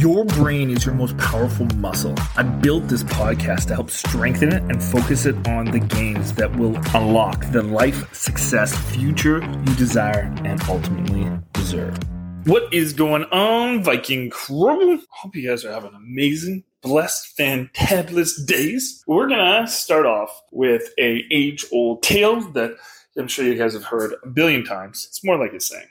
Your brain is your most powerful muscle. I built this podcast to help strengthen it and focus it on the gains that will unlock the life, success, future you desire and ultimately deserve. What is going on, Viking crew? Hope you guys are having amazing, blessed, fantabulous days. We're gonna start off with a age-old tale that I'm sure you guys have heard a billion times. It's more like a saying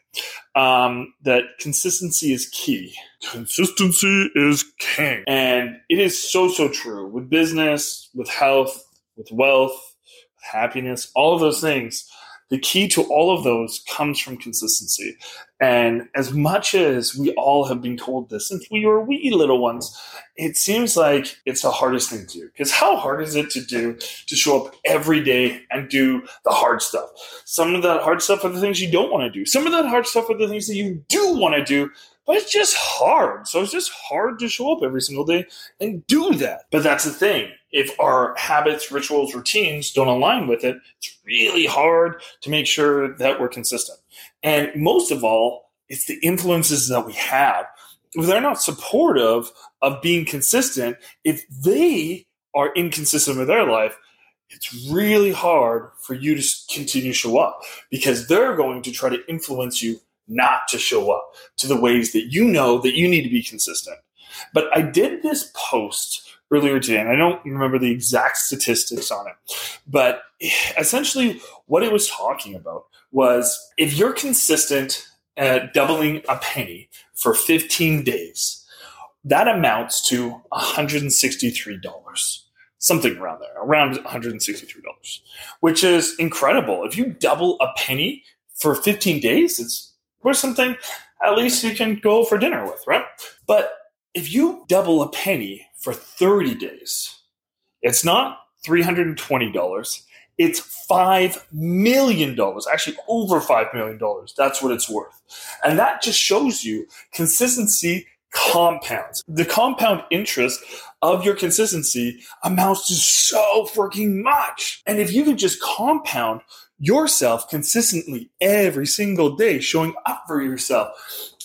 um, that consistency is key. Consistency is king. And it is so, so true with business, with health, with wealth, with happiness, all of those things the key to all of those comes from consistency. And as much as we all have been told this since we were wee little ones, it seems like it's the hardest thing to do. Because how hard is it to do to show up every day and do the hard stuff? Some of that hard stuff are the things you don't want to do. Some of that hard stuff are the things that you do want to do, but it's just hard. So it's just hard to show up every single day and do that. But that's the thing if our habits, rituals, routines don't align with it, it's really hard to make sure that we're consistent. And most of all, it's the influences that we have. If they're not supportive of being consistent, if they are inconsistent with their life, it's really hard for you to continue to show up because they're going to try to influence you not to show up to the ways that you know that you need to be consistent. But I did this post earlier today, and I don't remember the exact statistics on it, but essentially what it was talking about was if you're consistent at doubling a penny for 15 days, that amounts to $163 something around there, around $163, which is incredible. If you double a penny for 15 days, it's worth something at least you can go for dinner with, right? But if you double a penny for 30 days. It's not $320. It's $5 million, actually over $5 million. That's what it's worth. And that just shows you consistency compounds. The compound interest of your consistency amounts to so freaking much. And if you can just compound yourself consistently every single day, showing up for yourself,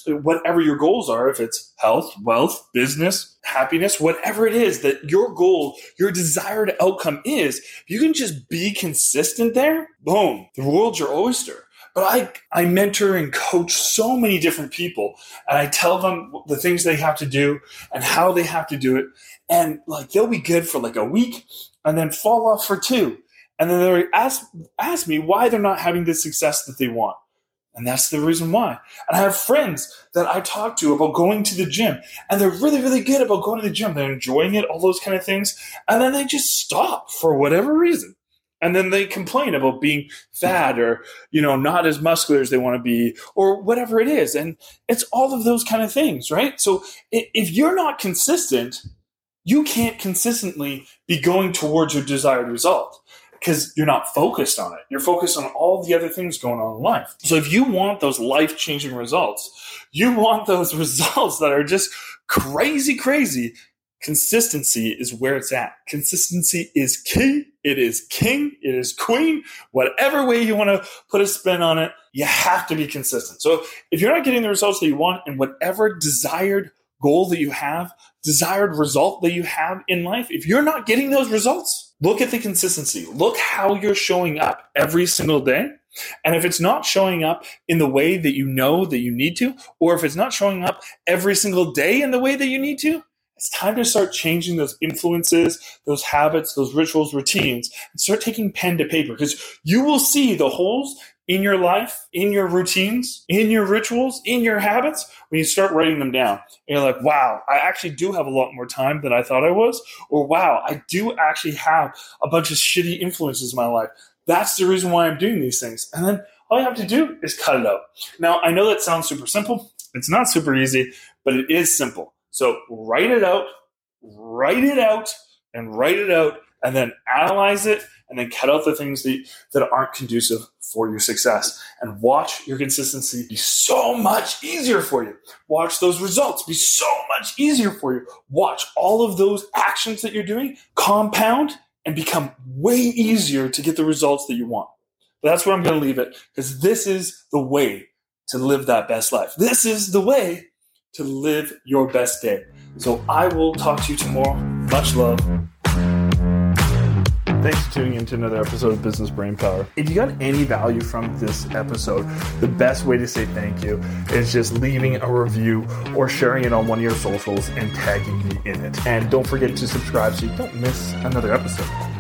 whatever your goals are, if it's health, wealth, business, happiness, whatever it is that your goal, your desired outcome is, you can just be consistent there, boom, the world's your oyster. But I, I mentor and coach so many different people and I tell them the things they have to do and how they have to do it. And like they'll be good for like a week and then fall off for two. And then they ask, ask me why they're not having the success that they want. And that's the reason why. And I have friends that I talk to about going to the gym, and they're really, really good about going to the gym. They're enjoying it, all those kind of things. And then they just stop for whatever reason. And then they complain about being fat or, you know, not as muscular as they want to be or whatever it is. And it's all of those kind of things, right? So if you're not consistent, you can't consistently be going towards your desired result because you're not focused on it. You're focused on all the other things going on in life. So if you want those life changing results, you want those results that are just crazy, crazy. Consistency is where it's at. Consistency is key. It is king. It is queen. Whatever way you want to put a spin on it, you have to be consistent. So if you're not getting the results that you want and whatever desired goal that you have, desired result that you have in life, if you're not getting those results, look at the consistency. Look how you're showing up every single day. And if it's not showing up in the way that you know that you need to, or if it's not showing up every single day in the way that you need to, it's time to start changing those influences, those habits, those rituals, routines, and start taking pen to paper because you will see the holes in your life, in your routines, in your rituals, in your habits, when you start writing them down. And you're like, wow, I actually do have a lot more time than I thought I was. Or wow, I do actually have a bunch of shitty influences in my life. That's the reason why I'm doing these things. And then all you have to do is cut it out. Now, I know that sounds super simple. It's not super easy, but it is simple. So write it out, write it out, and write it out, and then analyze it, and then cut out the things that, that aren't conducive for your success and watch your consistency be so much easier for you. Watch those results be so much easier for you. Watch all of those actions that you're doing compound and become way easier to get the results that you want. But that's where I'm going to leave it because this is the way to live that best life. This is the way to live your best day. So I will talk to you tomorrow. Much love. Thanks for tuning in to another episode of Business Brain Power. If you got any value from this episode, the best way to say thank you is just leaving a review or sharing it on one of your socials and tagging me in it. And don't forget to subscribe so you don't miss another episode.